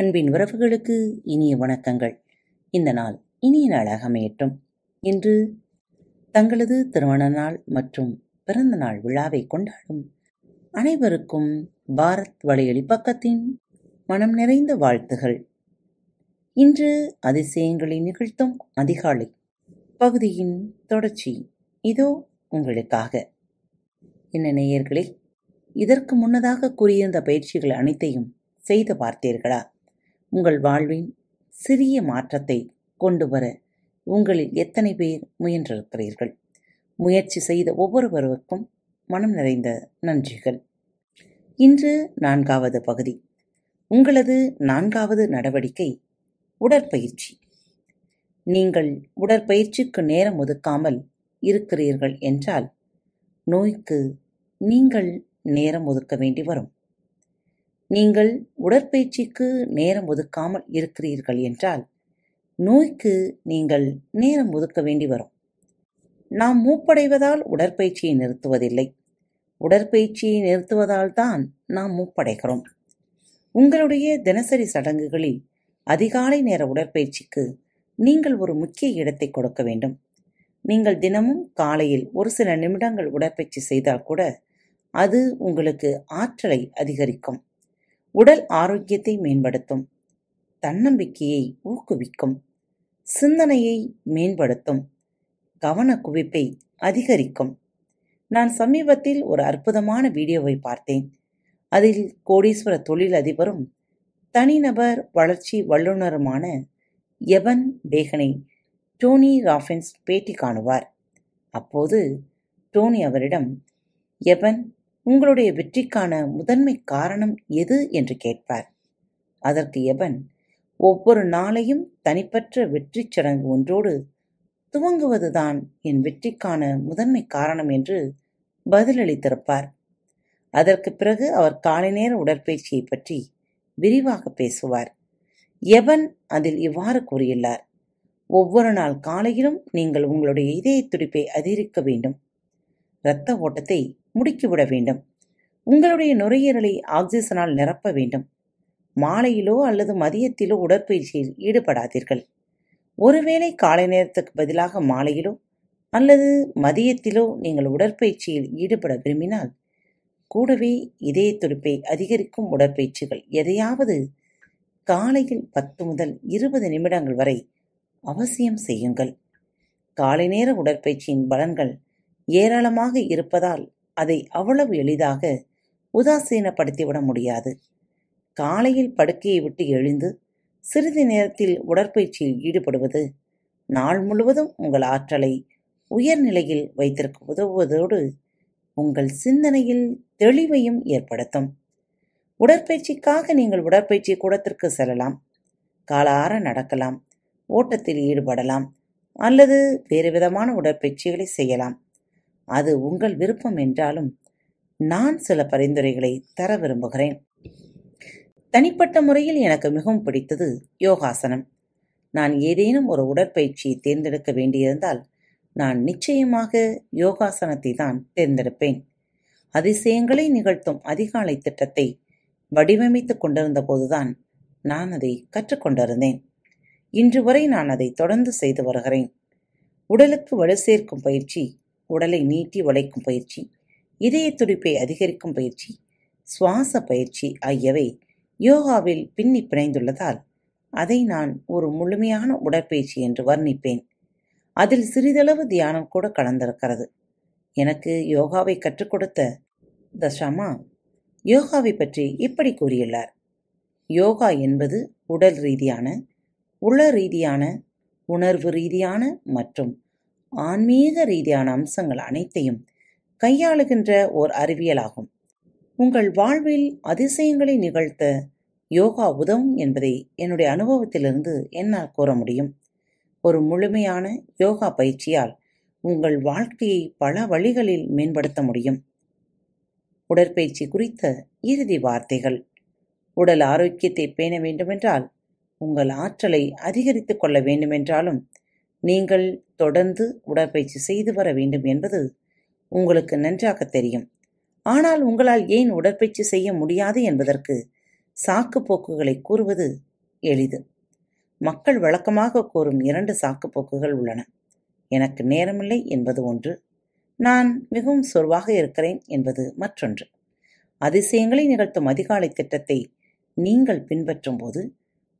அன்பின் உறவுகளுக்கு இனிய வணக்கங்கள். இந்த நாள் இனிய நாளாக அமையட்டும். இன்று தங்களது திருமண நாள் மற்றும் பிறந்த நாள் விழாவை கொண்டாடும் அனைவருக்கும் பாரத் வலையொலி பக்கத்தின் மனம் நிறைந்த வாழ்த்துகள். இன்று அதிசயங்களை நிகழ்த்தும் அதிகாலை பகுதியின் தொடர்ச்சி இதோ உங்களுக்காக. என்ன நேயர்களே இதற்கு முன்னதாக கூறியிருந்த பயிற்சிகள் அனைத்தையும் செய்து பார்த்தீர்களா? உங்கள் வாழ்வின் சிறிய மாற்றத்தை கொண்டு வர உங்களில் எத்தனை பேர் முயன்றிருக்கிறீர்கள்? முயற்சி செய்த ஒவ்வொருவருக்கும் மனம் நிறைந்த நன்றிகள். இன்று நான்காவது பகுதி. உங்களது நான்காவது நடவடிக்கை உடற்பயிற்சி. நீங்கள் உடற்பயிற்சிக்கு நேரம் ஒதுக்காமல் இருக்கிறீர்கள் என்றால் நோய்க்கு நீங்கள் நேரம் ஒதுக்க வேண்டி வரும். நீங்கள் உடற்பயிற்சிக்கு நேரம் ஒதுக்காமல் இருக்கிறீர்கள் என்றால் நோய்க்கு நீங்கள் நேரம் ஒதுக்க வேண்டி வரும். நாம் மூப்படைவதால் உடற்பயிற்சியை நிறுத்துவதில்லை. உடற்பயிற்சியை நிறுத்துவதால் தான் நாம் மூப்படைகிறோம். உங்களுடைய தினசரி சடங்குகளில் அதிகாலை நேர உடற்பயிற்சிக்கு நீங்கள் ஒரு முக்கிய இடத்தை கொடுக்க வேண்டும். நீங்கள் தினமும் காலையில் ஒரு சில நிமிடங்கள் உடற்பயிற்சி செய்தால் கூட அது உங்களுக்கு ஆற்றலை அதிகரிக்கும். உடல் ஆரோக்கியத்தை மேம்படுத்தும். தன்னம்பிக்கையை ஊக்குவிக்கும். சிந்தனையை மேம்படுத்தும். கவன குவிப்பை அதிகரிக்கும். நான் சமீபத்தில் ஒரு அற்புதமான வீடியோவை பார்த்தேன். அதில் கோடீஸ்வர தொழிலதிபரும் தனிநபர் வளர்ச்சி வல்லுநருமான எபன் பேகனை டோனி ராஃபின்ஸ் பேட்டி காணுவார். அப்போது டோனி அவரிடம் எபன் உங்களுடைய வெற்றிக்கான முதன்மை காரணம் எது என்று கேட்பார். அதற்கு எவன் ஒவ்வொரு நாளையும் தனிப்பற்ற வெற்றி சடங்கு ஒன்றோடு துவங்குவதுதான் என் வெற்றிக்கான முதன்மை காரணம் என்று பதிலளித்திருப்பார். அதற்கு பிறகு அவர் காலை நேர உடற்பயிற்சியை பற்றி விரிவாக பேசுவார். எவன் அதில் இவ்வாறு கூறியுள்ளார்? ஒவ்வொரு நாள் காலையிலும் நீங்கள் உங்களுடைய இதய துடிப்பை அதிகரிக்க வேண்டும். இரத்த ஓட்டத்தை முடுக்கிவிட வேண்டும். உங்களுடைய நுரையீரலை ஆக்சிஜனால் நிரப்ப வேண்டும். மாலையிலோ அல்லது மதியத்திலோ உடற்பயிற்சியில் ஈடுபடாதீர்கள். ஒருவேளை காலை நேரத்துக்கு பதிலாக மாலையிலோ அல்லது மதியத்திலோ நீங்கள் உடற்பயிற்சியில் ஈடுபட விரும்பினால் கூடவே இதய துடிப்பை அதிகரிக்கும் உடற்பயிற்சிகள் எதையாவது காலையில் பத்து முதல் இருபது நிமிடங்கள் வரை அவசியம் செய்யுங்கள். காலை நேர உடற்பயிற்சியின் பலன்கள் ஏராளமாக இருப்பதால் அதை அவ்வளவு எளிதாக உதாசீனப்படுத்திவிட முடியாது. காலையில் படுக்கையை விட்டு எழுந்து சிறிது நேரத்தில் உடற்பயிற்சியில் ஈடுபடுவது நாள் முழுவதும் உங்கள் ஆற்றலை உயர்நிலையில் வைத்திருக்க உதவுவதோடு உங்கள் சிந்தனையில் தெளிவையும் ஏற்படுத்தும். உடற்பயிற்சிக்காக நீங்கள் உடற்பயிற்சி கூடத்திற்கு செல்லலாம். காலார நடக்கலாம் ஓட்டத்தில் ஈடுபடலாம் அல்லது வேறு விதமான உடற்பயிற்சிகளை செய்யலாம். அது உங்கள் விருப்பம் என்றாலும் நான் சில பரிந்துரைகளை தர விரும்புகிறேன். தனிப்பட்ட முறையில் எனக்கு மிகவும் பிடித்தது யோகாசனம். நான் ஏதேனும் ஒரு உடற்பயிற்சியை தேர்ந்தெடுக்க வேண்டியிருந்தால் நான் நிச்சயமாக யோகாசனத்தை தான் தேர்ந்தெடுப்பேன். அதிசயங்களை நிகழ்த்தும் அதிகாலை திட்டத்தை வடிவமைத்துக் கொண்டிருந்த போதுதான் நான் அதை கற்றுக்கொண்டிருந்தேன் இன்று வரை நான் அதை தொடர்ந்து செய்து வருகிறேன். உடலுக்கு வலு சேர்க்கும் பயிற்சி உடலை நீட்டி வளைக்கும் பயிற்சி இதய துடிப்பை அதிகரிக்கும் பயிற்சி சுவாச பயிற்சி ஆகியவை யோகாவில் பின்னி பிணைந்துள்ளதால் அதை நான் ஒரு முழுமையான உடற்பயிற்சி என்று வர்ணிப்பேன். அதில் சிறிதளவு தியானம் கூட கலந்திருக்கிறது. எனக்கு யோகாவை கற்றுக் கொடுத்த தஷாமா யோகாவை பற்றி இப்படி கூறியுள்ளார். யோகா என்பது உடல் ரீதியான உள ரீதியான உணர்வு ரீதியான மற்றும் ஆன்மீக ரீதியான அம்சங்கள் அனைத்தையும் கையாளுகின்ற ஓர் அறிவியலாகும். உங்கள் வாழ்வில் அதிசயங்களை நிகழ்த்த யோகா உதவும் என்பதை என்னுடைய அனுபவத்திலிருந்து என்னால் கூற முடியும். ஒரு முழுமையான யோகா பயிற்சியால் உங்கள் வாழ்க்கையை பல வழிகளில் மேம்படுத்த முடியும். உடற்பயிற்சி குறித்த இறுதி வார்த்தைகள். உடல் ஆரோக்கியத்தை பேண வேண்டுமென்றால் உங்கள் ஆற்றலை அதிகரித்துக் கொள்ள வேண்டுமென்றாலும் நீங்கள் தொடர்ந்து உடற்பயிற்சி செய்து வர வேண்டும் என்பது உங்களுக்கு நன்றாக தெரியும். ஆனால் உங்களால் ஏன் உடற்பயிற்சி செய்ய முடியாது என்பதற்கு சாக்கு போக்குகளை கூறுவது எளிது. மக்கள் வழக்கமாக கூறும் இரண்டு சாக்குப்போக்குகள் உள்ளன. எனக்கு நேரமில்லை என்பது ஒன்று. நான் மிகவும் சொர்வாக இருக்கிறேன் என்பது மற்றொன்று. அதிசயங்களை நிகழ்த்தும் அதிகாலை திட்டத்தை நீங்கள் பின்பற்றும் போது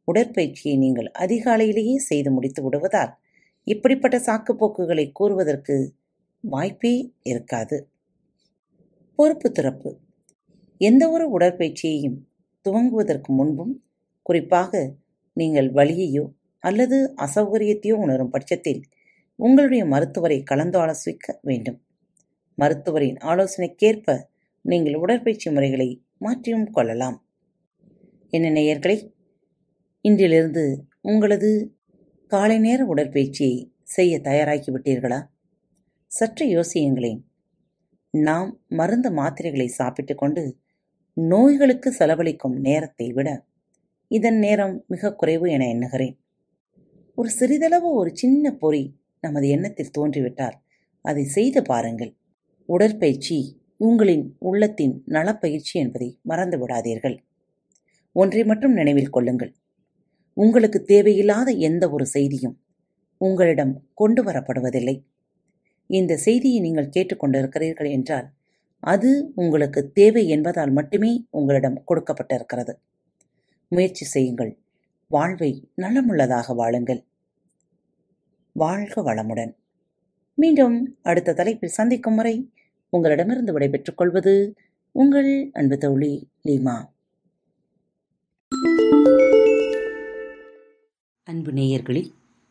உடற்பயிற்சியை நீங்கள் அதிகாலையிலேயே செய்து முடித்து விடுவதால் இப்படிப்பட்ட சாக்குப்போக்குகளை கூறுவதற்கு வாய்ப்பே இருக்காது. பொறுப்பு திறப்பு. எந்த ஒரு உடற்பயிற்சியையும் துவங்குவதற்கு முன்பும் குறிப்பாக நீங்கள் வலியையோ அல்லது அசௌகரியத்தையோ உணரும் பட்சத்தில் உங்களுடைய மருத்துவரை கலந்தாலோசிக்க வேண்டும். மருத்துவரின் ஆலோசனைக்கேற்ப நீங்கள் உடற்பயிற்சி முறைகளை மாற்றியும் கொள்ளலாம். என்ன நேயர்களே இன்றிலிருந்து உங்களது காலை நேர உடற்பயிற்சியை செய்ய தயாராகி விட்டீர்களா சற்று யோசியுங்களேன். நாம் மருந்து மாத்திரைகளை சாப்பிட்டுக் கொண்டு நோய்களுக்கு செலவழிக்கும் நேரத்தை விட இதன் நேரம் மிக குறைவு என எண்ணுகிறேன். ஒரு சிறிதளவு ஒரு சின்ன பொறி நமது எண்ணத்தில் தோன்றிவிட்டால் அதை செய்து பாருங்கள். உடற்பயிற்சி உங்களின் உள்ளத்தின் நலப்பயிற்சி என்பதை மறந்து விடாதீர்கள். ஒன்றை மட்டும் நினைவில் கொள்ளுங்கள். உங்களுக்கு தேவையில்லாத எந்த ஒரு செய்தியும் உங்களிடம் கொண்டு வரப்படுவதில்லை. இந்த செய்தியை நீங்கள் கேட்டுக்கொண்டிருக்கிறீர்கள் என்றால் அது உங்களுக்கு தேவை என்பதால் மட்டுமே உங்களிடம் கொடுக்கப்பட்டிருக்கிறது. முயற்சி செய்யுங்கள். வாழ்வை நலமுள்ளதாக வாழுங்கள். வாழ்க வளமுடன். மீண்டும் அடுத்த தலைப்பில் சந்திக்கும் முறை உங்களிடமிருந்து விடைபெற்றுக் கொள்வது உங்கள் அன்பு தோழி லீமா. அன்பு நேயர்களில்